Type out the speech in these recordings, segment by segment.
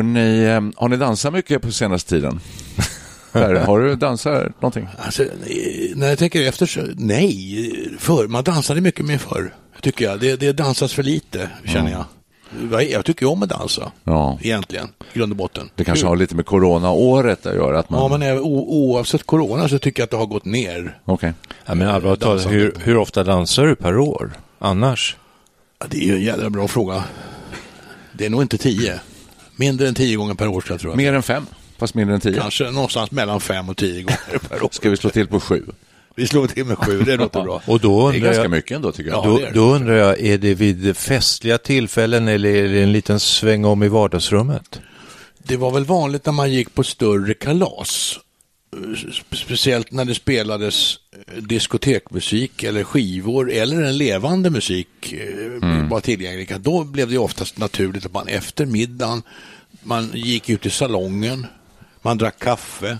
Hörrni, eh, har ni dansat mycket på senaste tiden? Per, har du dansat någonting? Alltså, när jag tänker efter så, nej, för, man dansade mycket mer förr, tycker jag. Det, det dansas för lite, känner jag. Jag tycker om att dansa, Ja. egentligen, i grund och botten. Det kanske har lite med coronaåret att göra? Att man... Ja, men oavsett corona så tycker jag att det har gått ner. Okej. Ja, men allvarligt talat, hur, hur ofta dansar du per år? Annars? Ja, det är ju en jävla bra fråga. Det är nog inte tio. Mindre än tio gånger per år, tror jag. Mer än fem, fast mindre än tio. Kanske någonstans mellan fem och tio gånger per år. Ska vi slå till på sju? Vi slår till med sju, det låter bra. Och då Det är undrar, ganska jag, mycket ändå tycker jag. Ja. då, det är det. då undrar jag, är det vid festliga tillfällen eller är det en liten sväng om i vardagsrummet? Det var väl vanligt när man gick på större kalas. Spe- Speciellt när det spelades eh, diskotekmusik eller skivor eller en levande musik eh, var tillgänglig. Då blev det oftast naturligt att man efter middagen, man gick ut i salongen, man drack kaffe.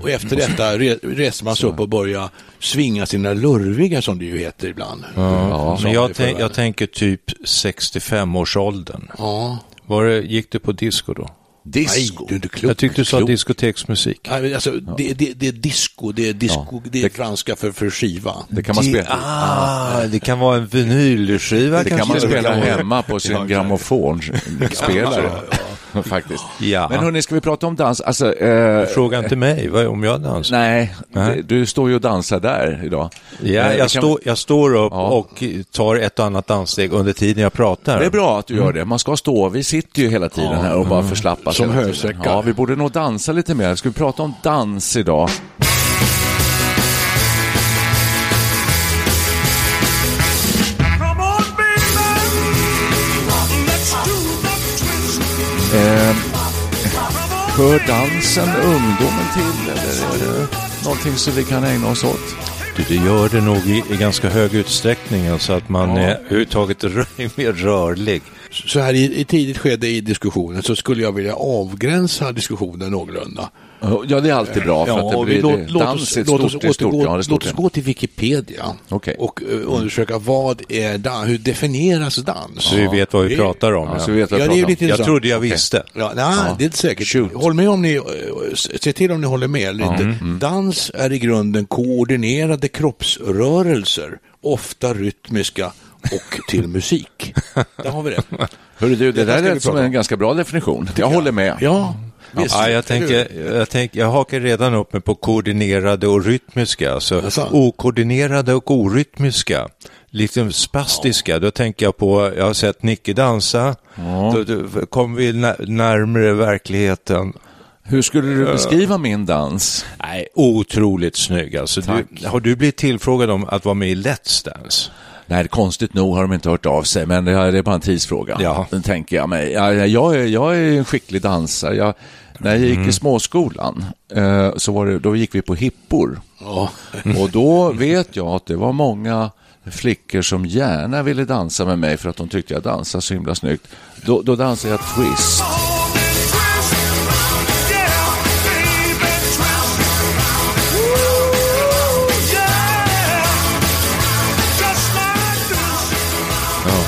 Och efter detta re- reste man sig upp och började svinga sina lurviga som det ju heter ibland. Ja, men jag, tänk, jag tänker typ 65-årsåldern. Ja. Var det, gick du på disco då? Disco. Nej, du. Jag tyckte du sa Klok. diskoteksmusik. Nej, Alltså, det, det, det är disco, det är, disco, det är franska för, för skiva. Det kan man Det- spela, Ah, det kan vara en vinylskiva det kan man spela hemma på sin Ja, grammofonspelare. Faktiskt. Ja. Men hörni, ska vi prata om dans? Alltså, eh, Fråga inte mig vad, om jag dansar. nej, Nej. du står ju och dansar där idag. Ja, Eh, jag, det kan- stå, jag står upp Ja. och tar ett och annat danssteg under tiden jag pratar. Det är bra att du gör det. Man ska stå. Vi sitter ju hela tiden här och bara förslappas. Som hösäckar. Ja, vi borde nog dansa lite mer. Ska vi prata om dans idag? Eh, hör dansen ungdomen till eller är det någonting som vi kan ägna oss åt? Du, det gör det nog i, i ganska hög utsträckning, alltså att man är överhuvudtaget rö- är mer rörlig. Så här i, i tidigt skede i diskussionen så skulle jag vilja avgränsa diskussionen någorlunda. Ja, det är alltid bra för att det och blir, låt, det, låt oss, ett låt stort, oss stort, återgå, ja, stort. låt oss gå till Wikipedia Okej. och uh, undersöka vad är dans, hur definieras dans? Så vi vet vad vi pratar om. Ja, Ja, så vi vet vad Ja, jag det är lite trodde jag Okej. visste. Ja, nej, det är inte säkert. Shoot. Håll med om ni, eh, se till om ni håller med lite. Dans är i grunden koordinerade kroppsrörelser, ofta rytmiska och till musik. Där har vi det. Hörru du, det Detta där vi som en ganska bra definition. Jag håller med. Ja, visst. Ja, jag, tänker, jag, tänker, jag hakar redan upp mig på koordinerade och rytmiska. Alltså Jaså? okoordinerade och orytmiska. Lite spastiska. Då tänker jag på, jag har sett Nicke dansa. Då, då kommer vi när- närmare verkligheten. Hur skulle du beskriva min dans? Nej, otroligt snygg. Alltså, du, har du blivit tillfrågad om att vara med i Let's Dance? Nej, konstigt nog har de inte hört av sig, men det är bara en tidsfråga. Ja. Den tänker jag mig. Ja, ja, jag, är, jag är en skicklig dansare. Jag, när jag gick Mm. i småskolan eh, så var det, då gick vi på hippor. Ja. Och då vet jag att det var många flickor som gärna ville dansa med mig för att de tyckte jag dansade så himla snyggt. Då, då dansade jag twist.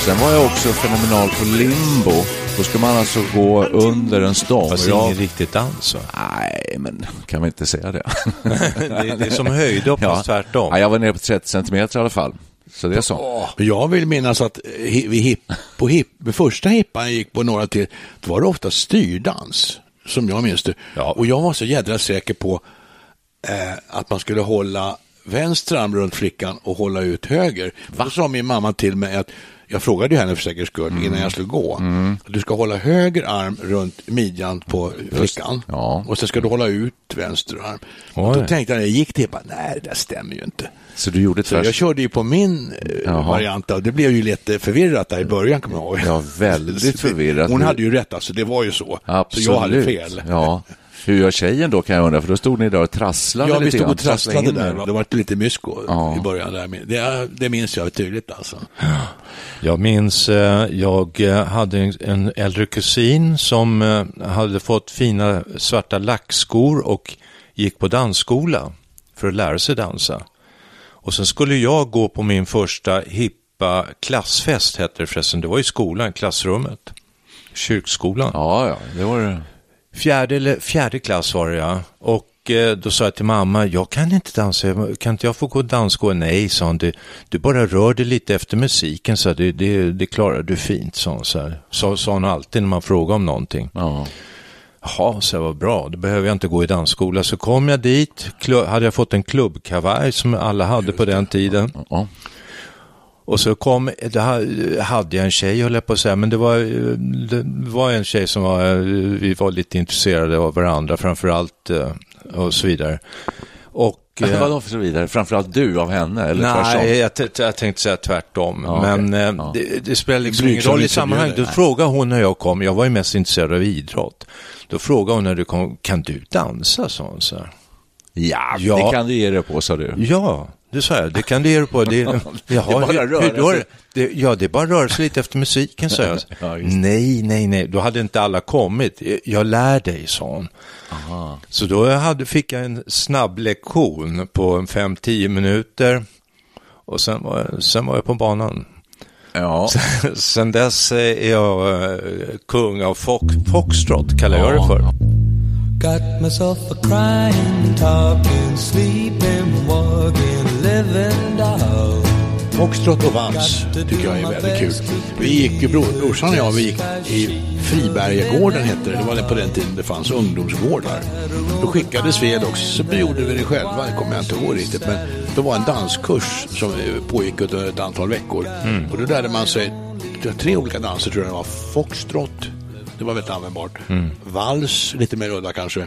Sen var jag också fenomenal på limbo. Då ska man alltså gå under en stång. Fast Och jag- ingen riktigt dans va? Nej, men kan vi inte säga det? det, det är som höjdhopp, fast tvärtom. Ja, jag var nere på 30 centimeter i alla fall. Så det är så. Men jag vill minnas att eh, vid hip, på hip, första hippan gick på några till, då var det ofta styrdans, som jag minns det. Ja. Och jag var så jädra säker på eh, att man skulle hålla vänster arm runt flickan och hålla ut höger. Då sa min mamma till mig att jag frågade ju henne för säkerhets skull Mm. innan jag skulle gå. Du ska hålla höger arm runt midjan på flickan Ja. och sen ska du hålla ut vänster arm. Oj. Och då tänkte jag när jag gick till hippan, nej det där stämmer ju inte. Så du gjorde Så jag tvärs? körde ju på min eh, Jaha. variant och det blev ju lite förvirrat där i början kommer jag ihåg. Ja, väldigt förvirrat. Hon hade ju rätt alltså, det var ju så. Absolut. Så jag hade fel. Ja. Hur gör tjejen då kan jag undra, för då stod ni där och trasslade Ja, vi lite stod grann, och trasslade där. er. Det var lite mysko Ja. i början där. Det, det minns jag tydligt alltså. Jag minns, eh, jag eh, hade en, en äldre kusin som eh, hade fått fina svarta lackskor och gick på dansskola för att lära sig dansa. Och sen skulle jag gå på min första hippa klassfest, hette det förresten. Det var i skolan, klassrummet. Kyrkskolan. Ja, ja, det var det. Fjärde, eller, fjärde klass var det ja. Och eh, då sa jag till mamma, jag kan inte dansa, kan inte jag få gå dansskola? Nej, sa hon, du, du bara rör dig lite efter musiken, så det, det, det klarar du fint, sa hon. Så här. Så, sa hon alltid när man frågade om någonting. Ja. Jaha, så var bra, då behöver jag inte gå i dansskola. Så kom jag dit, hade jag fått en klubbkavaj som alla hade på den tiden. Ja. Och så kom, det ha- hade jag en tjej höll jag på att säga, men det var, eh, det var en tjej som var, eh, vi var lite intresserade av varandra framförallt eh, och så vidare. Och, eh, Vadå för så vidare? Framförallt du av henne, eller? Nej, jag, jag tänkte säga tvärtom. Ja, men okej. eh, Ja. det, det spelar liksom ingen roll i sammanhanget. Då frågade hon när jag kom, jag var ju mest intresserad av idrott. Då frågade hon när du kom, kan du dansa? sa hon så här. Ja, Ja. det kan du ge dig på, sa du. Ja, det sa jag. Det kan du ge dig på. Det, jaha, Det är bara sig. Det, ja, det är bara röra sig lite efter musiken, sa jag. Ja, nej, nej, nej. Då hade inte alla kommit. Jag lär dig, sa hon. Så då hade, fick jag en snabb lektion på en fem, tio minuter. Och sen var, jag, sen var jag på banan. Ja. Sen dess är jag eh, kung av fox, foxtrot, kallar jag det för. Got myself a crying, talking, sleeping, walking. Foxtrot och vals tycker jag är väldigt kul. Vi gick ju, bror, brorsan och jag, vi gick i Fribergagården hette det. Det var det på den tiden det fanns ungdomsgårdar. Då skickades vi också, så gjorde vi det själva, det kommer jag inte ihåg riktigt. Men det var en danskurs som pågick under ett antal veckor. Och då lärde man sig tre olika danser tror jag det var. Foxtrot, det var väldigt användbart. Vals, lite mer udda kanske.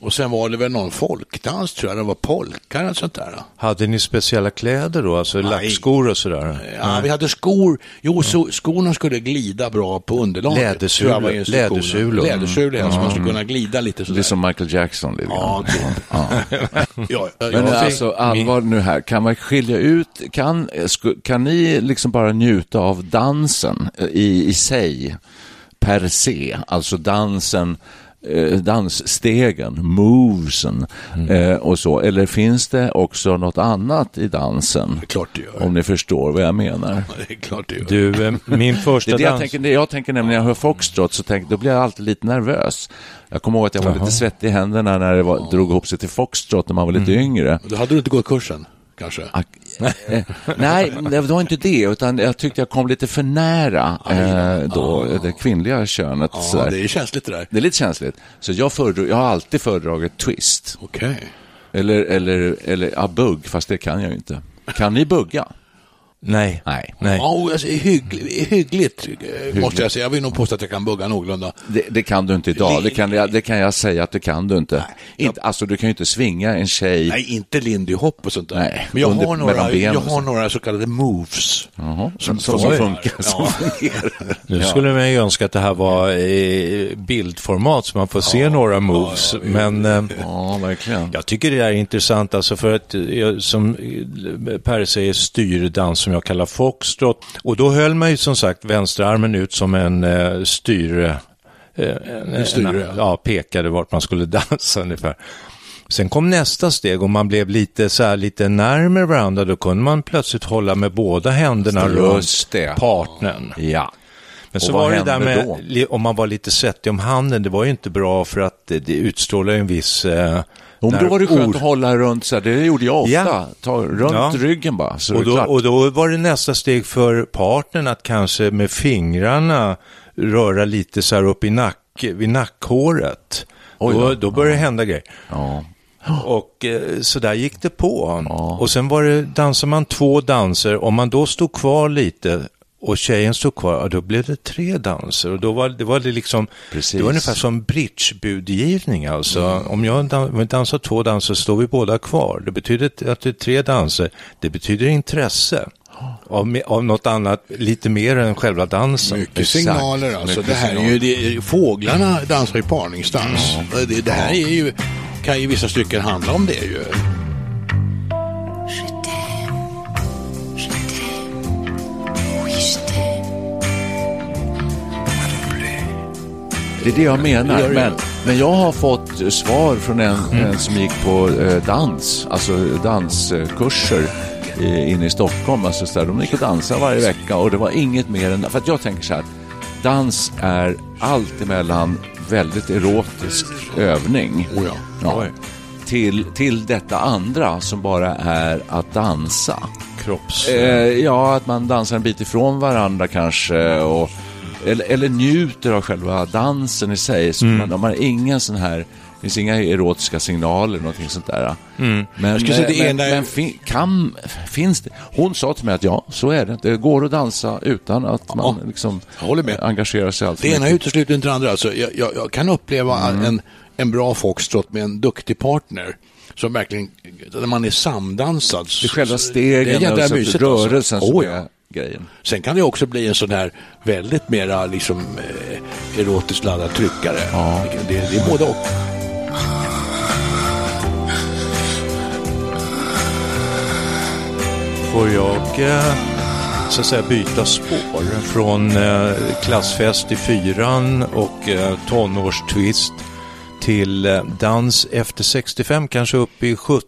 Och sen var det väl någon folkdans tror jag, det var polka eller sånt där. Hade ni speciella kläder då, alltså lackskor och sådär? Ja, vi hade skor. Jo, så, skorna skulle glida bra på underlaget. Lädersulor. Lädersulor. Lädersulor, ja, så man skulle kunna glida lite Det sådär. är som Michael Jackson lite Ja, typ. ja, Men ja, alltså allvar nu här, kan man skilja ut, kan, kan ni liksom bara njuta av dansen eh, i, i sig per se, alltså dansen, eh, dansstegen, movesen eh, och så, eller finns det också något annat i dansen? det klart det gör. Om ni förstår vad jag menar. Det är klart det gör. Du, eh, min Det första är det jag dans... tänker, det jag tänker nämligen när jag hör foxtrot så tänker, då blir jag alltid lite nervös. Jag kommer ihåg att jag var lite svettig i händerna när det var, drog ihop sig till foxtrot när man var lite yngre. Då hade du inte gått kursen, kanske? Nej, det var inte det, utan jag tyckte jag kom lite för nära eh, då, det kvinnliga könet. Ja, sådär. det är känsligt det där. Det är lite känsligt. Så jag, föredrog, jag har alltid föredragit twist. Okej. Eller, eller, eller ja, bugg, fast det kan jag ju inte. Kan ni bugga? Nej. Nej. Nej. Ja, alltså, hyggligt, hyggligt, eh, måste jag säga. Jag vill nog påstå att jag kan bugga någorlunda. Det, det kan du inte idag. Det kan, jag, det kan jag säga att det kan du inte. inte alltså, du kan ju inte svinga en tjej. Nej, inte lindy hop och sånt där. Nej, Men jag under- har, några, jag har så. några så kallade moves. Jaha, som, som- som, Oj. funkar. Som Ja. fungerar. Nu skulle man ju önska att det här var i bildformat så man får se några moves. Men eh, Ja, verkligen. jag tycker det är intressant, alltså för att, eh, som Per säger, styrdans som jag kallar foxtrot. Och då höll man ju som sagt vänsterarmen ut som en eh, styre. eh, En, styre, ja. ja, pekade vart man skulle dansa ungefär. Sen kom nästa steg och man blev lite, så här, lite närmare varandra. Då kunde man plötsligt hålla med båda händerna runt partnern. Ja. Men så Och vad var det där med, då? om man var lite svettig om handen, det var ju inte bra för att det, det utstrålar en viss... Eh, Om då var det skönt ord- att hålla runt så här, det gjorde jag ofta. Ja. Ta runt Ja. ryggen bara, så och, då, och då var det nästa steg för partnern att kanske med fingrarna röra lite så här upp i nack, vid nackhåret. Oj då. då, då började det hända grejer. Ja. Och eh, så där gick det på. Ja. Och sen var det, dansade man två danser, om man då stod kvar lite och tjejen stod kvar, ja, då blev det tre danser. Och då var det, var det liksom, Precis. det var ungefär som bridgebudgivning alltså. Om jag dan- om vi dansar två danser står vi båda kvar. Det betyder att det är tre danser. Det betyder intresse. Av, me- av något annat, lite mer än själva dansen. Mycket Exakt. signaler alltså. Mycket det här är ju, det, fåglarna dansar ju parningsdans. Det, det här är ju, kan ju i vissa stycken handla om det ju. Det är det jag menar. gör det. Men, men jag har fått svar från en, en som gick på eh, dans, alltså danskurser i, inne i Stockholm. Alltså, så där, de gick och dansade varje vecka och det var inget mer än... För att jag tänker så här, dans är allt emellan väldigt erotisk övning. Oh ja. Ja. Till, till detta andra som bara är att dansa. Kropps... Eh, ja, att man dansar en bit ifrån varandra kanske. Och, eller, eller njuter av själva dansen i sig. Så man, de har ingen sån här, det finns inga erotiska signaler, någonting sånt där. Men, det men, ena är- men fin, kan, finns det? Hon sa till mig att ja, så är det. Det går att dansa utan att man Ja, liksom håller med. engagerar sig allt Det ena utesluter inte det andra. Alltså, jag, jag, jag kan uppleva en, en bra foxtrot med en duktig partner. Som verkligen, när man är samdansad. Det är själva stegen, det är mysigt, rörelsen alltså. Oh, ja. Grejen. Sen kan det också bli en sån här väldigt mera liksom eh, erotiskt laddad tryckare. Ja. Det, det är både och. Får jag eh, så att säga byta spår från eh, klassfest i fyran och eh, tonårstwist till eh, dans efter 65, kanske upp i 70.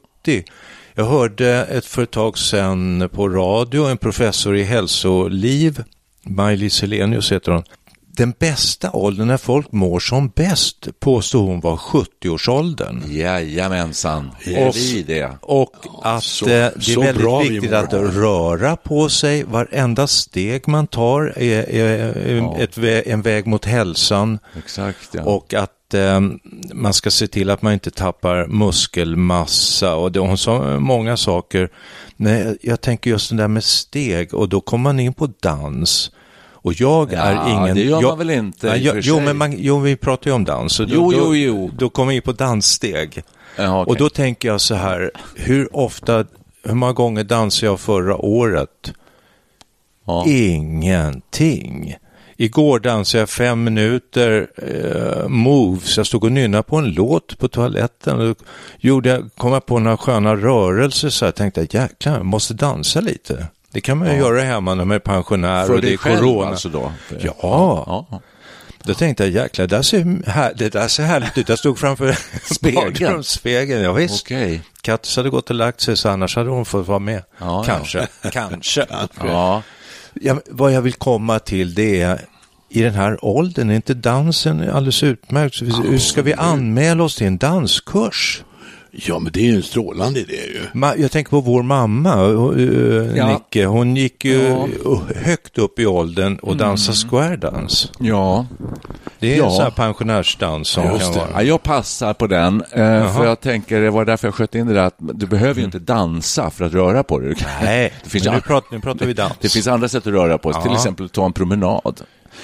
Jag hörde ett för ett tag sedan på radio, en professor i hälsoliv, Maj-Lis Helenius heter hon. Den bästa åldern när folk mår som bäst påstod hon var 70-årsåldern. Jajamensan, Och- är vi det? Och att så- eh, det är väldigt vi viktigt mår. att röra på sig. Varenda steg man tar är, är, är ett, vä- en väg mot hälsan. Exakt, ja. Och att eh, man ska se till att man inte tappar muskelmassa. Och det, hon sa många saker. Nej, jag tänker just det där med steg och då kommer man in på dans. Och jag är Ja, ingen... det gör jag, man väl inte Nej, jag, jo, men man, jo, vi pratar ju om dans. Då, Jo, då, jo, jo. Då kommer vi in på danssteg. Ja, okej. Och då tänker jag så här, hur ofta, hur många gånger dansade jag förra året? ja. Ingenting. Igår dansade jag fem minuter eh, moves. Jag stod och nynnade på en låt på toaletten. Och då gjorde jag, kom jag på några sköna rörelser så jag tänkte jäklar, jag måste dansa lite. Det kan man ju göra hemma när man är pensionär För och det är själv corona. alltså då? Ja. ja. Då tänkte jag, jäklar, det där ser, här, det där ser härligt ut. Jag stod framför Spegeln? badrumsspegeln. Ja, visst. Okej. Kattis hade gått och lagt sig, så annars hade hon fått vara med. Ja, Kanske. Kanske. Ja. Ja, vad jag vill komma till det är, i den här åldern, är inte dansen alldeles utmärkt? Så vi- Hur ska vi anmäla oss till en danskurs? Ja, men det är ju en strålande idé ju. Ma- Jag tänker på vår mamma, uh, Ja. Nicke. Hon gick ju Ja. uh, högt upp i åldern och dansade square dance. ja. Det är Ja. en sån här pensionärsdans som Just kan det. vara. Ja, jag passar på den, eh, för jag tänker, det var därför jag sköt in det där, att du behöver ju inte dansa för att röra på dig. Nej, det finns men nu pratar, nu pratar vi dans. Det finns andra sätt att röra på sig, till exempel ta en promenad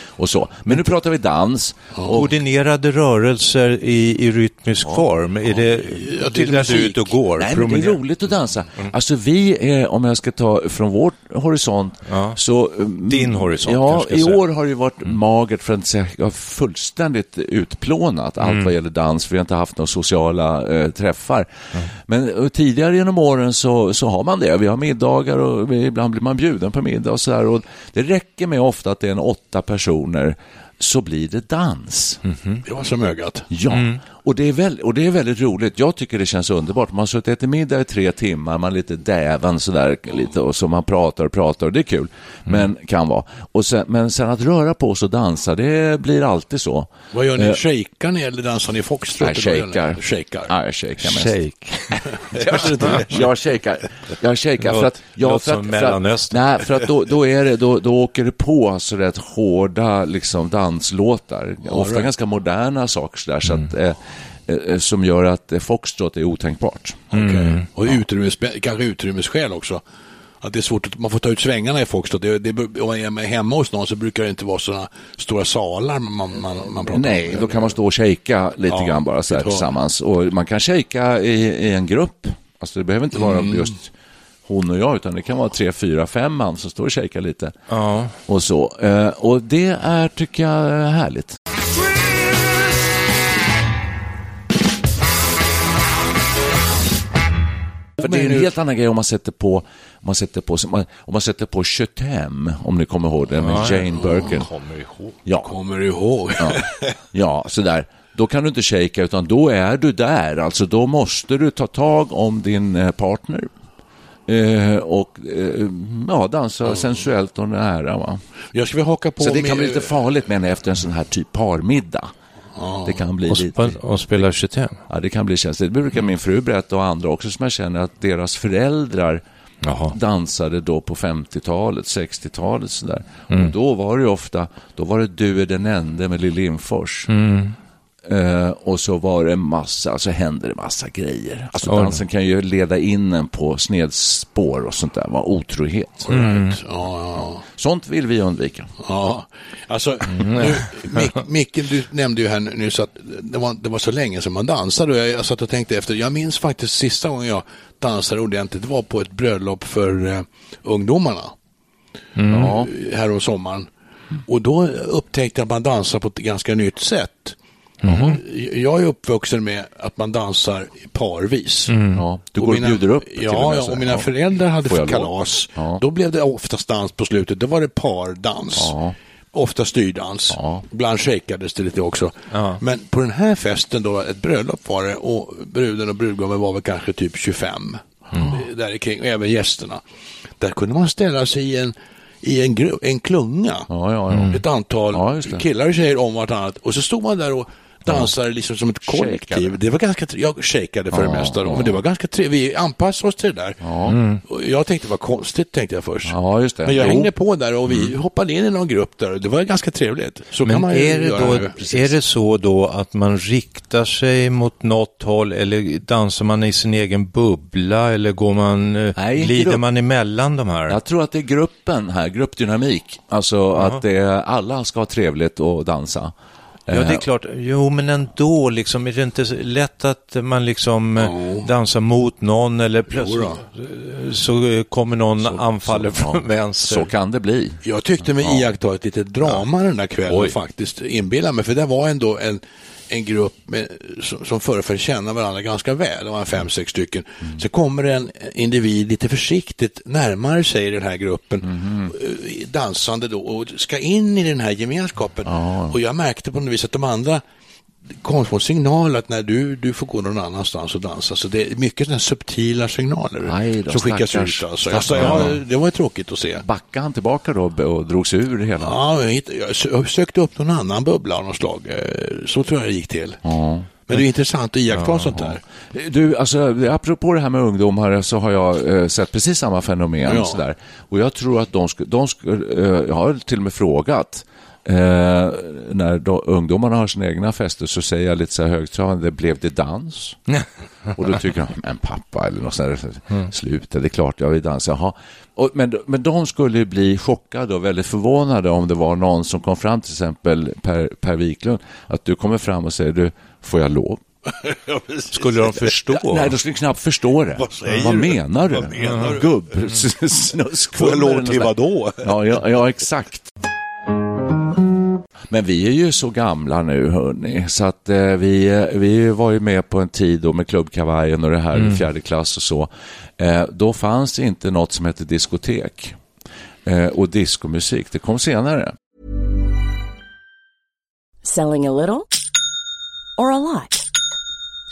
och så. Men nu pratar vi dans. Och, Koordinerade rörelser i, i rytmisk form. Är det, Ja, det till är du ute och går? Nej, men det är roligt att dansa. Alltså vi är, om jag ska ta från vår horisont, Ja. så... mm, Din horisont, Ja, i jag säga. år har det varit magert för att säga ja, fullständigt utplånat allt vad gäller dans, för vi har inte haft några sociala eh, träffar. Men eh, tidigare genom åren så, så har man det. Vi har middagar och vi, ibland blir man bjuden på middag och sådär. Och det räcker med ofta att det är en åtta personer så blir det dans. Det var som ögat. Ja, och, det är väl, och det är väldigt roligt. Jag tycker det känns underbart. Man har suttit och ätit middag i tre timmar, man är lite däven sådär lite och så man pratar och pratar och det är kul. Men kan vara. Och sen, men sen att röra på sig och dansa, det blir alltid så. Vad gör ni? Eh, Shakar ni eller dansar ni foxtrot? Jag shakar. Shakar. Ja, jag shakar mest. Shake. Jag shakar. Jag shakar för att... Låter Ja, för som att, för att, nej, för att då, då, är det, då, då åker det på så rätt hårda liksom, danslåtar. Ofta ganska moderna saker sådär, så att, eh, eh, som gör att eh, foxtrot är otänkbart. Okej. Och utrymmes, kanske utrymmesskäl också. Att det är svårt att man får ta ut svängarna i foxtrot. Det, det, om man är hemma hos någon så brukar det inte vara sådana stora salar man, man, man pratar Nej, om. då kan man stå och shaka lite Ja, grann bara så här tillsammans. Och man kan shaka i, i en grupp. Alltså det behöver inte vara Mm. just hon och jag, utan det kan vara tre, fyra, fem man som står och shakar lite. Ja. Och så. Eh, Och det är, tycker jag, är härligt. För det är en helt annan grej om man sätter på, om man sätter på, om man sätter på Chetem, om ni kommer ihåg det, med Jane Birkin. Kommer ihåg. Ja, Kommer ihåg? ja, ja, sådär. Då kan du inte shaka, utan då är du där. Alltså, då måste du ta tag om din eh, partner. Eh, och eh, ja, dansa sensuellt och nära. Va? Jag skulle vilja haka på Så det kan med- bli lite farligt menar jag, efter en sån här typ parmiddag. Det kan bli Och, lite... sp- och spelar 25. Ja, det kan bli känsligt. Det brukar min fru berätta och andra också som jag känner att deras föräldrar Jaha. dansade då på 50-talet, 60-talet sådär. Mm. Och då var det ofta, då var det Du är den ende med Lill Lindfors. Mm. Eh, och så var det massa, så hände det massa grejer. Alltså Oj. dansen kan ju leda in en på snedspår och sånt där, va? otrohet. Mm. Ja, ja, Sånt vill vi undvika. ja. Alltså, Mm. nu, Mick, Micke, du nämnde ju här nyss att det var, det var så länge som man dansade och jag, jag satt och tänkte efter. Jag minns faktiskt sista gången jag dansade ordentligt, det var på ett bröllop för eh, ungdomarna. Ja. här om sommaren. Och då upptäckte jag att man dansar på ett ganska nytt sätt. Jag är uppvuxen med att man dansar parvis. Ja. Du går och mina, bjuder upp Ja, och ja, och mina Ja. föräldrar hade för kalas. Ja. Då blev det oftast dans på slutet. Då var det pardans. Ja. Ofta styrdans. Ja. Ibland shakades det lite också. Ja. Men på den här festen då, ett bröllop var det och bruden och brudgummen var väl kanske typ 25. Mm. Där kring, och även gästerna. Där kunde man ställa sig i en, i en, gru, en klunga. Ja, ja, ja. Ett antal killar och tjejer om vartannat. Och så stod man där och dansade liksom som ett kollektiv. Shakade. Det var ganska, jag shakade för Ja, det mesta då, ja. men det var ganska trevligt. Vi anpassade oss till det där. Ja. Och jag tänkte var konstigt, tänkte jag först. Ja, just det. Men jag Jo. hängde på där och vi hoppade in i någon grupp där och det var ganska trevligt. Så kan Men man ju är det, då, är det så då att man riktar sig mot något håll eller dansar man i sin egen bubbla eller går man, eh, Nej, glider grupp. man emellan de här? Jag tror att det är gruppen här, gruppdynamik. Alltså att det alla ska ha trevligt och dansa. Ja, det är klart. Jo, men ändå, liksom, är det inte så lätt att man liksom eh, dansar mot någon eller plötsligt eh, så eh, kommer någon anfaller från vänster? Så kan det bli. Jag tyckte mig iaktta ett litet drama den där kvällen Oj. faktiskt, inbilla mig. För det var ändå en, en grupp med, som, som föreföll känna varandra ganska väl. Det var fem, sex stycken. Mm. Så kommer en individ lite försiktigt närmare sig den här gruppen, eh, dansande då, och ska in i den här gemenskapen. Och jag märkte på något vis att de andra kom en signal att när du, du får gå någon annanstans och dansa. Så det är mycket sådana subtila signaler Aj då, som skickas stackars- ut. Alltså. Stackars- ja, det var tråkigt att se. Backade han tillbaka då och drog sig ur hela? Ja, jag, sökte upp någon annan bubbla av något slag. Eh, Så tror jag det gick till. Ja. Men det är intressant att iaktta sånt där. Du, alltså, apropå det här med ungdomar så har jag eh, sett precis samma fenomen. Ja. Sådär. Och jag tror att de skulle, de skulle eh, jag har till och med frågat, eh, när då, ungdomarna har sina egna fester så säger jag lite så här högtravande, blev det dans? och då tycker de, men pappa eller något sånt där, sluta, det är klart jag vill dansa. Jaha. Och, men, men de skulle bli chockade och väldigt förvånade om det var någon som kom fram, till exempel Per, per Wiklund, att du kommer fram och säger, du, får jag lov? Skulle de förstå? Nej, de skulle knappt förstå det. Vad vad menar du? Vad menar du? Gubb, snusk. Får jag lov till vad då? Ja, ja, ja, exakt. Men vi är ju så gamla nu, hörni, så att eh, vi, eh, vi var ju med på en tid då med klubbkavajen och det här, Mm. fjärde klass och så. Eh, då fanns det inte något som hette diskotek eh, och diskomusik. Det kom senare. Selling a little or a lot?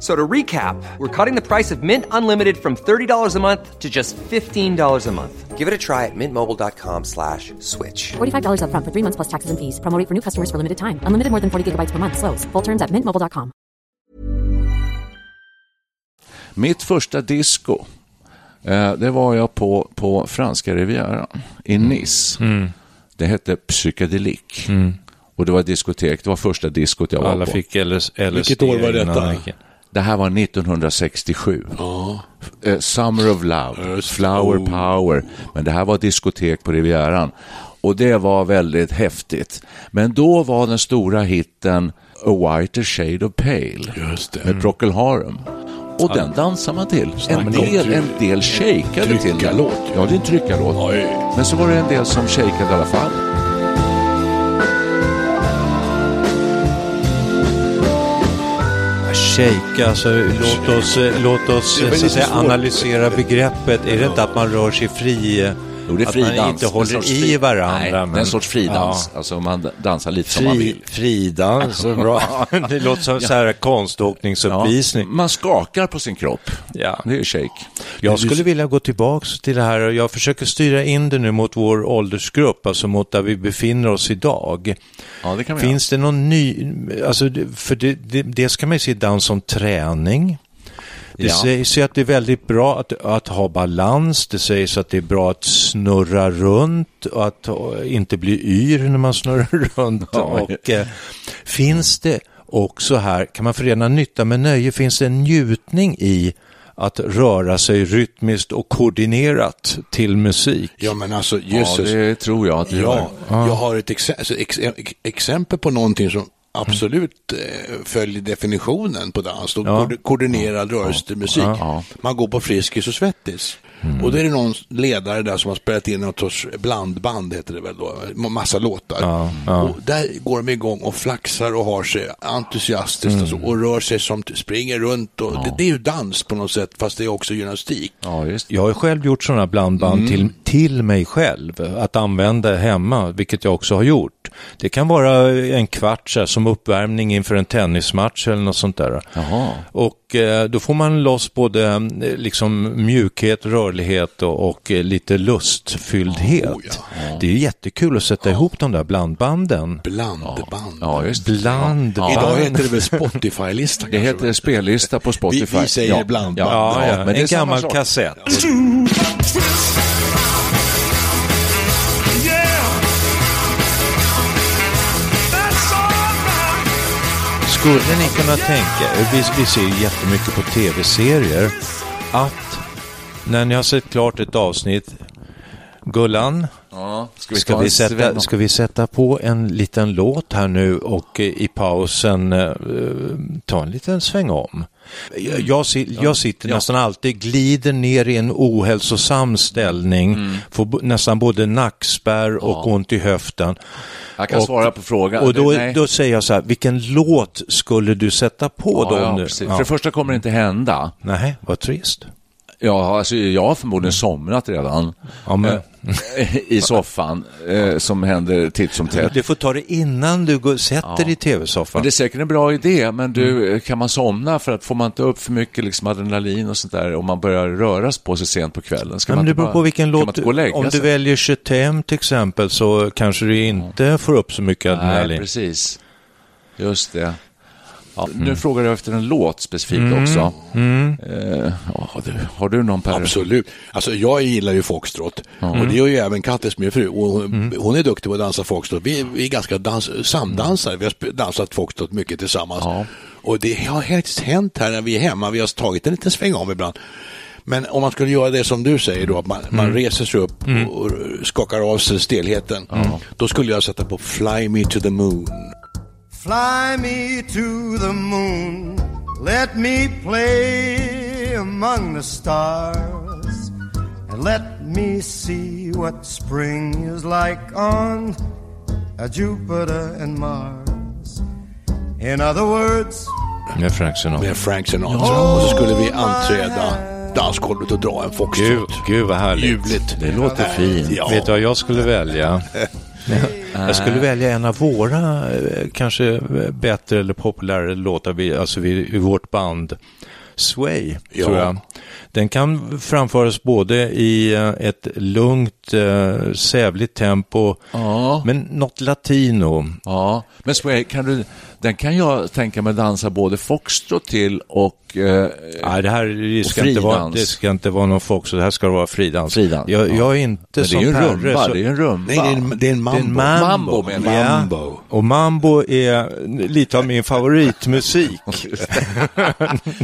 So to recap, we're cutting the price of Mint Unlimited from $30 a month to just $15 a month. Give it a try at mintmobile.com slash switch. $45 upfront for three months plus taxes and fees. Promo for new customers for limited time. Unlimited more than 40 gigabytes per month. Slows. Full terms at mintmobile.com. Mitt första disco, eh, det var jag på, på franska rivieran i Nice. Mm. Det hette Psychedelik. Och det var ett diskotek, det var första diskot jag var Alla på. fick LS, LSD. Vilket år var detta? Det här var 1967. Eh, Summer of Love. Flower Oh. Power. Men det här var diskotek på Rivieran. Och det var väldigt häftigt. Men då var den stora hitten A Whiter Shade of Pale med Procol Harum. Och den dansar man till. En del, en del shakeade till den. Ja, det är en tryckarlåt. Men så var det en del som shakeade i alla fall. Shake, alltså låt oss, eh, låt oss eh, så att säga, analysera begreppet. Är det inte att man rör sig fri? Eh, Jo, det är att fridans. man inte håller i fri- varandra. Nej, det är men- en sorts fridans. Ja. Alltså man dansar lite som man Fri, vill. fridans, bra. Det låter som så här konståkningsuppvisning. Man skakar på sin kropp. Ja. Det är shake. Jag skulle vilja gå tillbaks till det här jag försöker styra in det nu mot vår åldersgrupp, alltså mot där vi befinner oss idag. Ja, det kan vi Finns det någon ny, alltså för det, det, dels kan man ju se dans som träning. Det Ja. sägs ju att det är väldigt bra att, att ha balans, det sägs att det är bra att snurra runt och att eh, inte bli yr när man snurrar runt. Ja. och, eh, finns det också här, kan man förena nytta med nöje, finns det en njutning i att röra sig rytmiskt och koordinerat till musik? Ja, men alltså, Ja, jösses. det tror jag att du Ja, har. jag har ett alltså, ex ex exempel på någonting som absolut eh, följer definitionen på dans. Och Ja. ko- koordinerad rörelse till musik. Ja. Man går på Friskis och Svettis. Och då är det någon ledare där som har spelat in något sorts blandband, heter det väl då, massa låtar. Ja, ja. Och där går de igång och flaxar och har sig entusiastiskt alltså, och rör sig som, springer runt. Och det, det är ju dans på något sätt, fast det är också gymnastik. Ja, Jag har själv gjort sådana blandband till, till mig själv att använda hemma, vilket jag också har gjort. Det kan vara en kvart här, som uppvärmning inför en tennismatch eller något sånt där. Jaha. Och eh, då får man loss både eh, liksom mjukhet, rörlighet och, och eh, lite lustfylldhet. Oh, ja. Det är ju jättekul att sätta ihop de där blandbanden. Blandband. Ja, just det. Blandband. Ja. Idag heter det väl Spotify-lista Det heter va? spellista på Spotify. Vi- vi säger ja. ibland Ja. Ja, ja, men det är en gammal sak. kassett. Skulle ni kunna tänka vi, vi ser ju jättemycket på tv-serier, att när ni har sett klart ett avsnitt, Gullan, Ja, ska vi, ska vi, sätta, ska vi sätta på en liten låt här nu och eh, i pausen eh, ta en liten sväng om? Jag, jag, si- jag sitter Ja. nästan alltid, glider ner i en ohälsosam ställning, Mm. får nästan både nackspärr och ont i höften. Jag kan Och- svara på frågan. Och då, Nej. då säger jag så här, vilken låt skulle du sätta på ja, då? ja, nu? Ja. För det första kommer det inte hända. Nej, vad trist. Ja, alltså, jag har förmodligen somnat redan Ja, men, eh, i soffan, eh, som händer titt som tätt. du får ta det innan du går, sätter dig i tv-soffan. Men det är säkert en bra idé, men du, Mm. kan man somna för att får man inte upp för mycket liksom, adrenalin och sånt där om man börjar röra på sig sent på kvällen? Ska Ja, man men det inte beror på vilken låt. Om du sig? väljer Chetem till exempel så kanske du inte får upp så mycket Nej, adrenalin. precis. Just det. Ja, Mm. Nu frågar jag efter en låt specifikt också. Eh, ja, du, har du någon Per? Absolut. Alltså jag gillar ju foxtrot och det gör ju även Kattes min fru och hon, Mm. hon är duktig på att dansa foxtrot. Vi, vi är ganska dans, samdansare, vi har dansat foxtrot mycket tillsammans. Ja. Och det har faktiskt hänt här när vi är hemma, vi har tagit en liten sväng om ibland. Men om man skulle göra det som du säger då, att man, Mm. man reser sig upp och, och skakar av sig stelheten, då skulle jag sätta på Fly Me To The Moon. Fly me to the moon. Let me play among the stars. And let me see what spring is like on a Jupiter and Mars. In other words, Med Frank Sinatra. Med Frank Sinatra. Och så skulle vi anträda dansgolvet och dra en Gud, foxtrot. gud vad härligt. Ljuvligt. Det låter fint. Ja. Vet du vad jag skulle välja? Jag skulle välja en av våra eh, kanske bättre eller populärare låtar, vi, alltså vi, i vårt band. Sway, Ja. tror jag. Den kan framföras både i eh, ett lugnt, eh, sävligt tempo, Ja. men något latino. Ja, men Sway, kan du, den kan jag tänka mig dansa både foxtrot till och... Eh, Nej, det här Och ska, inte vara, det ska inte vara någon så det här ska vara fridans. Fridans, Jag, ja. jag är inte men det är en Perre. rumba, så- det är ju en rumba. Nej, det är en, det är en Det är mambo. en Mambo menar jag. Ja. Mambo. Och mambo är lite av min favoritmusik.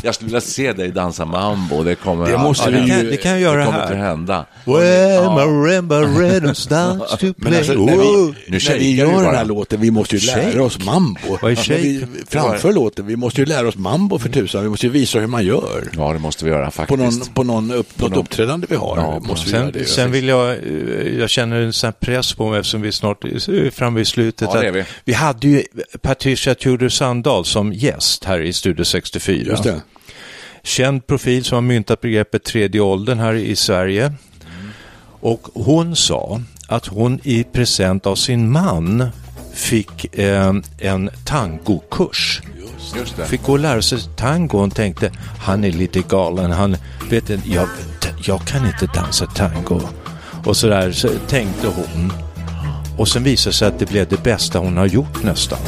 Jag skulle vilja se dig dansa mambo, det kommer, Det måste vi det, ju- det kan jag göra det kommer här. inte hända. Well, marimba rhythms dance to Men play. alltså, när vi. Nu när vi gör den här låten, vi måste ju lära oss mambo. Vad är Vi framför låten, vi måste ju lära oss mambo för tusan. Vi måste ju visa hur man gör. Ja, det måste vi göra På faktiskt. någon, på någon upp, något någon- uppträdande vi har. Ja, måste vi göra det. Sen, sen vill jag, eh, jag känner en sån press på mig eftersom vi snart är framme vid slutet. Ja, det är att vi. vi hade ju Patricia Tudor Sandahl som gäst här i Studio 64. Just det. Känd profil som har myntat begreppet tredje åldern här i Sverige. Och hon sa att hon i present av sin man fick eh, en tangokurs. Just det. Fick gå och lära sig tango. Hon tänkte, han är lite galen. Han, vet du, jag, jag kan inte dansa tango. Och så där så tänkte hon. Och sen visade det sig att det blev det bästa hon har gjort nästan.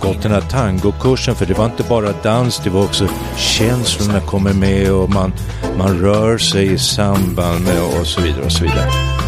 Gått den här tangokursen, för det var inte bara dans, det var också känslorna kommer med och man, man rör sig i samband med och så vidare och så vidare.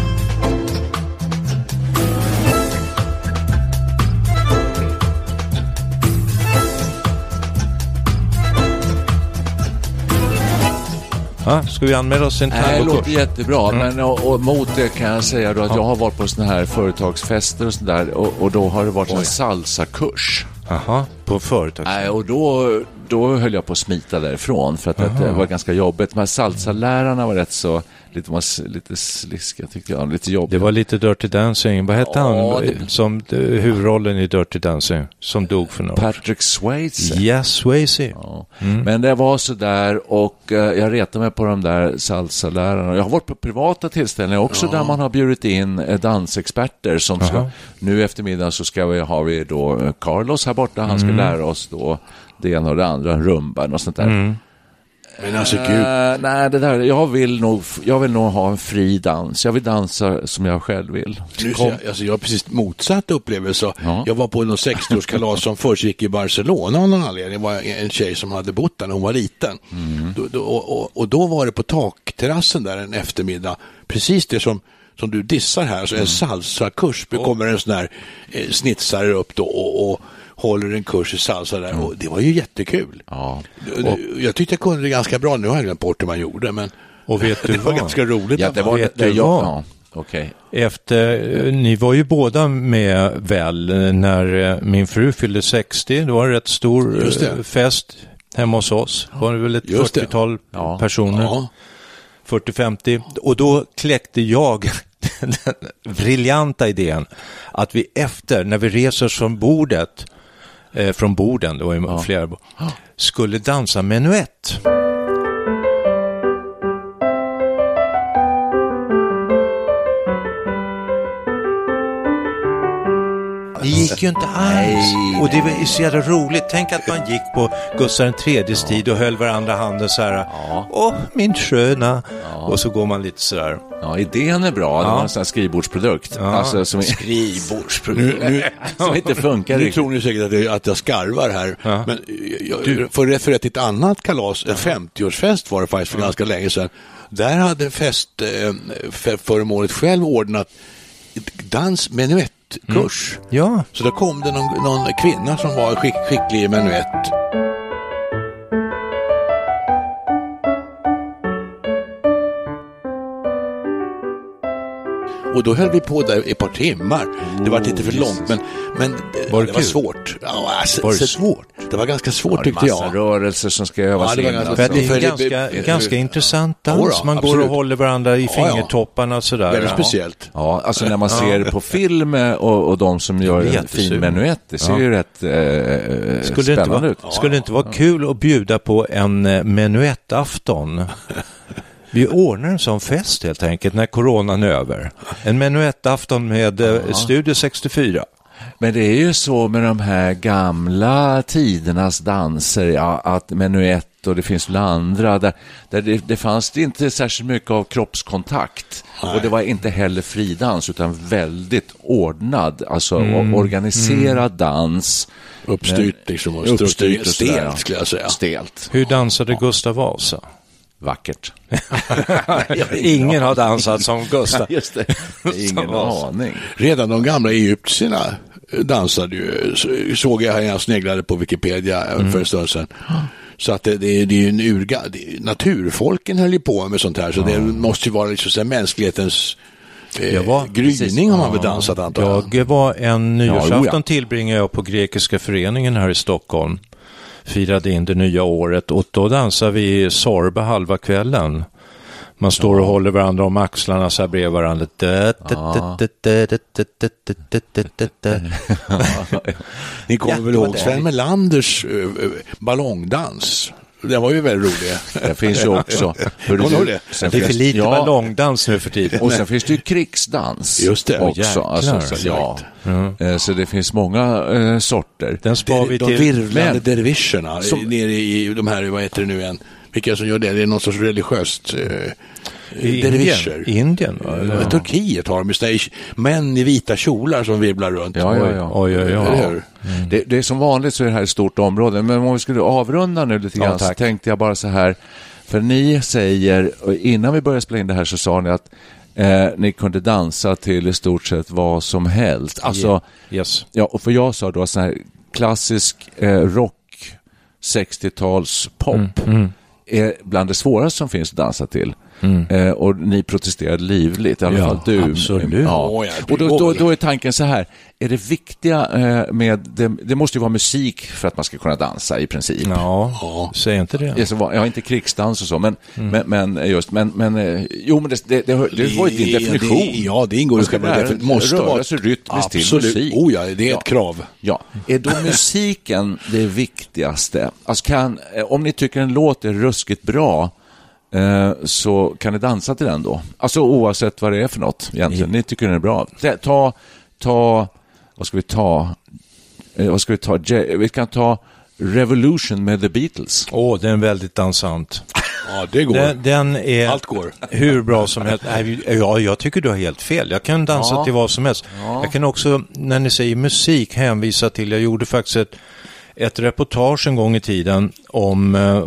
Ja, ska vi anmäla oss till en Nej, det tangokurs? låter jättebra, Mm. men och, och mot det kan jag säga att jag har varit på sådana här företagsfester och sådär och, och då har det varit en salsakurs. Jaha, på företag. Nej, och då, då höll jag på att smita därifrån för att det var ganska jobbigt. De här salsalärarna var rätt så, lite, lite sliskiga tyckte jag, lite jobbiga. Det var lite Dirty Dancing. Vad hette Ja, han det- som eh, huvudrollen i Dirty Dancing? Som dog för några sedan. Patrick Swayze. Yes, Swayze. Ja. Men det var så där och eh, jag retade mig på de där salsalärarna. Jag har varit på privata tillställningar också där man har bjudit in eh, dansexperter som ska, nu eftermiddag så ska vi, har vi då eh, Carlos här borta, han ska lära oss då det ena och det andra, rumban och sånt där. Men alltså gud, Eh, nej, det där, jag vill, nog, jag vill nog ha en fri dans. Jag vill dansa som jag själv vill. nu ser jag, alltså jag har precis motsatt upplevelse. Ja. Jag var på någon 60-årskalas som försiggick i Barcelona av någon anledning. Det var en tjej som hade bott där när hon var liten. Då, då, och, och, då var det på takterrassen där en eftermiddag, precis det som som du dissar här, alltså en salsakurs. Det kommer en sån här eh, snitsare upp då och, och håller en kurs i salsa där och det var ju jättekul. Ja. Jag tyckte jag kunde det ganska bra, nu har jag glömt bort hur man gjorde men Och vet du det var vad? ganska roligt. Ja, det var, Vet det, du jag, vad? ja. Okej. Efter, eh, ni var ju båda med väl eh, när eh, min fru fyllde 60. Det var en rätt stor fest hemma hos oss. Det var väl ett Just det. 40-tal Ja. personer. Ja. 40-50. Och då kläckte jag den briljanta idén att vi efter, när vi reser från bordet, eh, från borden, det var ju flera bord, skulle dansa menuett. Det gick ju inte alls. Och det var ju så jävla roligt. Tänk att man gick på Gustav IIIs tid och höll varandra handen så här. Åh, min sköna. Och så går man lite så där. Ja, idén är bra. Det var en sån här skrivbordsprodukt. Alltså, som, Nu, nu, som inte funkar nu tror ni säkert att, det, att jag skarvar här, men jag, jag får referera till ett annat kalas, en 50-årsfest var det faktiskt för ganska länge sedan. Där hade festföremålet själv ordnat dans menuettkurs. Ja, Så då kom det någon, någon kvinna som var skick, skicklig i menuett. Och då höll vi på där i ett par timmar. Det var lite för långt, men, men det Var det det var svårt. Ja, alltså, Var det så- svårt? Det var ganska svårt Ja, det är tyckte massa jag. rörelser som ska övas Ja, det ganska- för det är en det- ganska, det- ganska intressant dans. Man går och håller varandra i fingertopparna sådär. Väldigt speciellt. Ja, alltså när man ser på film eh, och, och de som gör en fin menuett, det ser Ja. ju rätt eh, Skulle det, inte spännande vara, ut. skulle det inte vara kul att bjuda på en eh, menuettafton? Vi ordnar en sån fest helt enkelt när coronan är över. En menuettafton med eh, Studio 64. Men det är ju så med de här gamla tidernas danser, ja, att menuett och det finns väl andra, där, där det, det fanns det inte särskilt mycket av kroppskontakt. Och det var inte heller fridans, utan väldigt ordnad, alltså o- organiserad dans. Uppstyrt liksom. Och Uppstyrt och ja. Stelt skulle jag säga. Stelt. Hur dansade Gustav Vasa? Vackert. Ingen har dansat som Gustav. Just det. Ingen aning. Redan de gamla egyptierna dansade ju, så- såg jag när jag sneglade på Wikipedia Mm. för en stund sedan. Så att det, det, är- det är ju en urga, det, naturfolken höll ju på med sånt här, så det måste ju vara liksom så här mänsklighetens eh, Jag var- gryning har man väl dansat antar jag. Jag var en nyårsafton Ja, ja. tillbringade jag på Grekiska föreningen här i Stockholm. Firade in det nya året och då dansade vi Sorba halva kvällen. Man står och håller varandra om axlarna så här bredvid varandra. Ni kommer väl ihåg Sven Melanders uh, ballongdans? Den var ju väldigt rolig. Det finns ju också. Du ihåg det? sen Det är för lite ja, ballongdans nu för tiden. Och sen finns det ju krigsdans Just det. också. Jäklar. alltså, så, ja. Eh, så det finns många eh, sorter. Den spar vi de till... virvlande Men- dervischerna Som- nere i de här, vad heter det nu igen? Vilka som gör det? Det är någon sorts religiöst eh, I dervischer. Indien, Indien? Ja. Turkiet har de ju såna här män i vita kjolar som virvlar runt. Ja, ja, ja. Oj, oj, oj. Eller hur? Det, det är som vanligt så är det här ett stort område, men om vi skulle avrunda nu lite Ja, grann så tack. tänkte jag bara så här, för ni säger, och innan vi började spela in det här så sa ni att eh, ni kunde dansa till i stort sett vad som helst. Alltså, Yes. ja, och för jag sa då så här klassisk eh, rock, 60-tals pop, är bland det svåraste som finns att dansa till. Eh, och ni protesterade livligt, i alla Ja, fall du. absolut. Ja. Och då, då, då är tanken så här, är det viktiga eh, med, det, det måste ju vara musik för att man ska kunna dansa i princip. Ja, säg inte det. Ja, inte krigsdans och så, men, men, men just, men, men eh, jo, men det, det, det, det var ju din definition. Det, ja, det ingår i själva definitionen. Måste röra vara sig rytmiskt till Absolut. musik. Oh ja, det är Ja. ett krav. Ja, är då musiken det viktigaste? Alltså kan, eh, om ni tycker en låt är ruskigt bra, eh, så kan ni dansa till den då? Alltså oavsett vad det är för något egentligen. Ni tycker den är bra. Ta- Ta, vad ska vi ta? Eh, vad ska vi ta? Vi kan ta Revolution med The Beatles. Åh, den är väldigt dansant. Ja, det går. Den, den är Allt går. hur bra som helst. Nej, Ja, jag tycker du har helt fel. Jag kan dansa Ja. till vad som helst. Jag kan också, när ni säger musik, hänvisa till, jag gjorde faktiskt ett, ett reportage en gång i tiden om eh,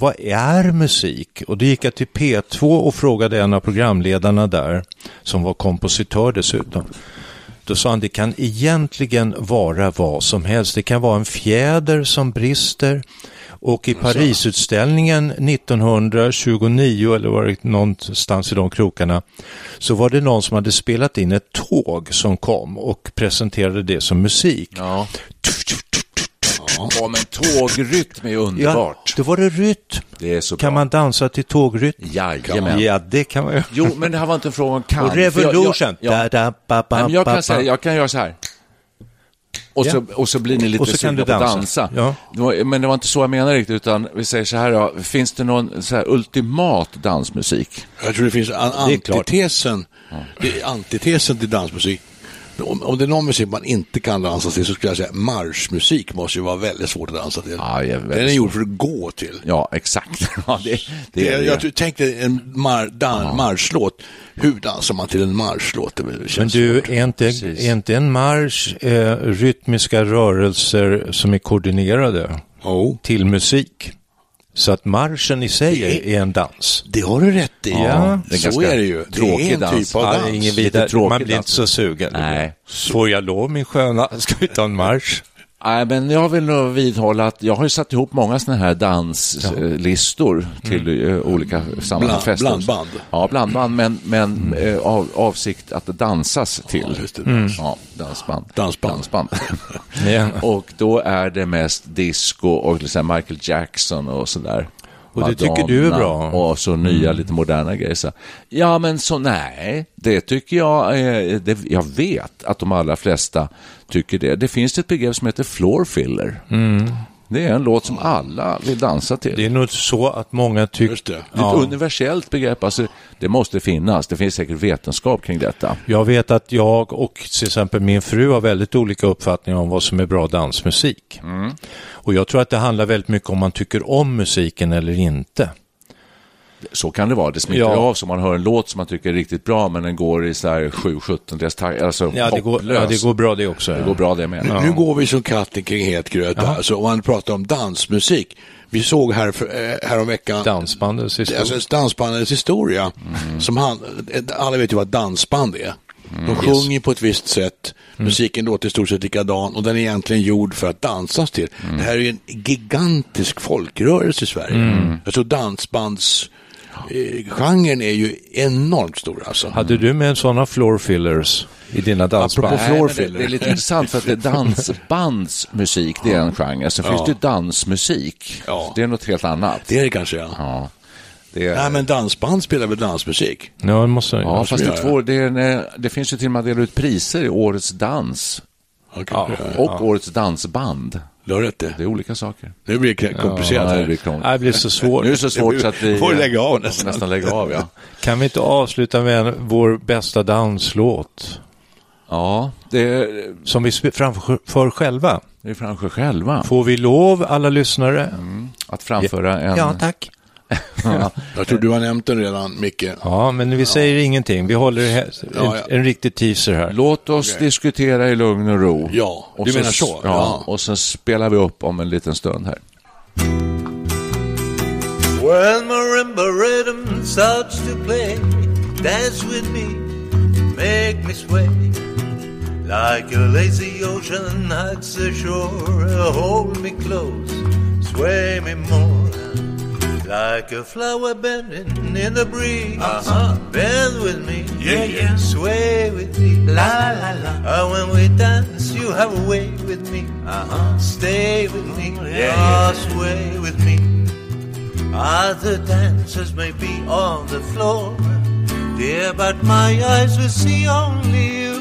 vad är musik? Och då gick jag till P2 och frågade en av programledarna där, som var kompositör dessutom. Då sa han, det kan egentligen vara vad som helst. Det kan vara en fjäder som brister Och i Parisutställningen 1929, eller var det någonstans i de krokarna, så var det någon som hade spelat in ett tåg som kom och presenterade det som musik. Ja. Ja, men tågrytm är underbart. Ja, då var det rytm. Det är så Kan bra. man dansa till tågrytm? Jajamän. Ja, det kan man ju. Jo, men det här var inte frågan om kan. Och jag- Revolution. Jag, jag, Da, da, ba, ba, jag, ba, kan säga, ba. jag kan göra så här. Och, så, Ja. och så blir ni lite Och så kan sugna du på att dansa. dansa. Ja. Men det var inte så jag menade riktigt, utan vi säger så här, då, finns det någon så här ultimat dansmusik? Jag tror det finns an- Det är klart. antitesen, det är antitesen till dansmusik. Om, om det är någon musik man inte kan dansa till så skulle jag säga marschmusik måste ju vara väldigt svårt att dansa till. Ja, det är Den är gjord för att gå till. Ja, exakt. Ja, det, det Det, jag, jag tänkte en mar, dan, marschlåt. Hur dansar man till en marschlåt? Men du, svårt. är inte, Precis. är inte en marsch eh, rytmiska rörelser som är koordinerade Jo. till musik? Så att marschen i sig Det- är en dans. Det har du rätt i. Ja, det är så är det ju. Det tråkig är en dans. typ av Ja, dans. ingen Lite vidare, man blir dans. inte så sugen. Nej. Får jag lov min sköna? Ska vi ta en marsch? Nej, men jag vill nog vidhålla att jag har ju satt ihop många sådana här danslistor till eh, olika sammanhang. Blandband. Ja, blandband, men, men eh, av, avsikt att dansas till. Ja, det. Ja, dansband. Dansband. dansband. Ja. och då är det mest disco och exempel Michael Jackson och sådär. Och det tycker du är bra? Mm. Och så nya, lite moderna grejer. Så. Ja, men så nej, det tycker jag, eh, det, jag vet att de allra flesta tycker det. Det finns ett begrepp som heter floor filler. Det är en låt som alla vill dansa till. Mm. Det är nog så att många tycker... Det. Det är ett universellt begrepp, alltså, det måste finnas. Det finns säkert vetenskap kring detta. Jag vet att jag och till exempel min fru har väldigt olika uppfattningar om vad som är bra dansmusik. Och jag tror att det handlar väldigt mycket om man tycker om musiken eller inte. Så kan det vara. Det smittar Ja. av så man hör en låt som man tycker är riktigt bra, men den går i så här 7-17 deras takt, alltså Ja, det går, ja, det går bra det också. Det går bra det med. Nu, nu går vi som katten kring het gröt. Alltså, om man pratar om dansmusik. Vi såg här, för, eh, häromveckan Dansbandets historia. alltså, dansbandets historia. Som han, alla vet ju vad dansband är. De sjunger på ett visst sätt, musiken låter i stort sett likadan och den är egentligen gjord för att dansas till. Det här är ju en gigantisk folkrörelse i Sverige. Jag tror dansbands eh, genren är ju enormt stor alltså. Hade du med sådana floor fillers i dina dansband? Apropå floor det, filler. det är lite intressant för att det är dansbandsmusik, det är en genre. Så finns det ju dansmusik. Ja. Det är något helt annat. Det är det kanske ja. Ja, det är... Nej men dansband spelar väl dansmusik? Ja, det måste jag Ja, göra. fast det, två, det, är en, eh, det finns ju till och med att dela ut priser i Årets dans Okay. Ja. och Årets dansband. Du har rätt det. Det är olika saker. Nu blir det komplicerat. Ja, det blir. Nej, det blir så svårt. Nu är det så svårt så att vi Får lägga av måste nästan. nästan lägga av. Ja, Kan vi inte avsluta med en, vår bästa danslåt? ja det är, Som vi framför själva. är Fransjö själva Får vi lov, alla lyssnare? att framföra en... Ja, tack. Jag tror du har nämnt den redan, Micke. Ja, men vi säger ingenting. Vi håller en, Ja, ja. en riktig teaser här. Låt oss diskutera i lugn och ro. Ja, och du menar så? Ja, Ja. och sen spelar vi upp om en liten stund här. When marimba rhythm starts to play, dance with me, make me sway. Like a lazy ocean hugs the shore, hold me close, sway me more. Like a flower bending in the breeze, uh-huh. bend with me, yeah, yeah. sway with me, la la la. Uh, when we dance, you have a way with me, uh-huh. stay with me, yeah, sway with me. Other dancers may be on the floor, dear, but my eyes will see only you.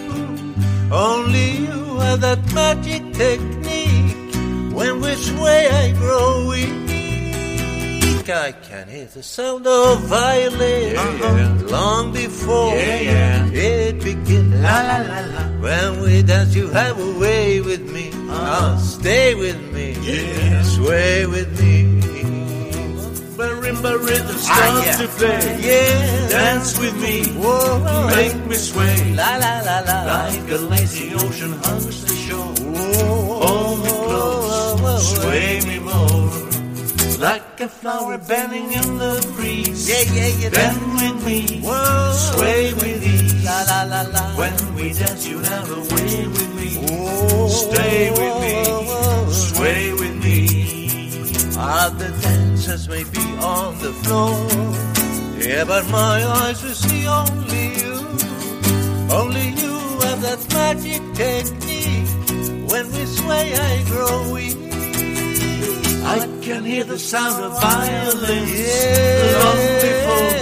Only you have that magic technique. When we sway, I grow weak. I can hear the sound of violin long before it begins. La, la, la, la. When we dance, you have a way with me. Uh, stay with me, sway with me. Marimba rhythm starts to play. Yeah. Dance with me. Whoa. Make me sway. La la la la. Like a lazy ocean hugs the shore. Hold me close. Sway me more. Like a flower bending in the breeze. Yeah, yeah, yeah. Bend with me. Whoa. Sway with ease. La la la la. When we dance, you have a way with me. Stay with me. Sway with me. Ah, Other dancers may be on the floor. Yeah, but my eyes will see only you. Only you have that magic technique. When we sway, I grow weak. I can hear the sound of violence long before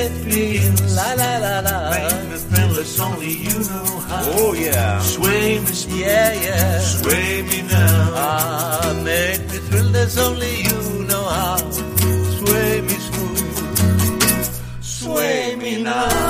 it begins. La la la la. Make me thrill as only you know how. Oh yeah. Sway me smooth. Yeah, yeah. Sway me now. Ah, make me thrill as only you know how. Sway me smooth. Sway me now.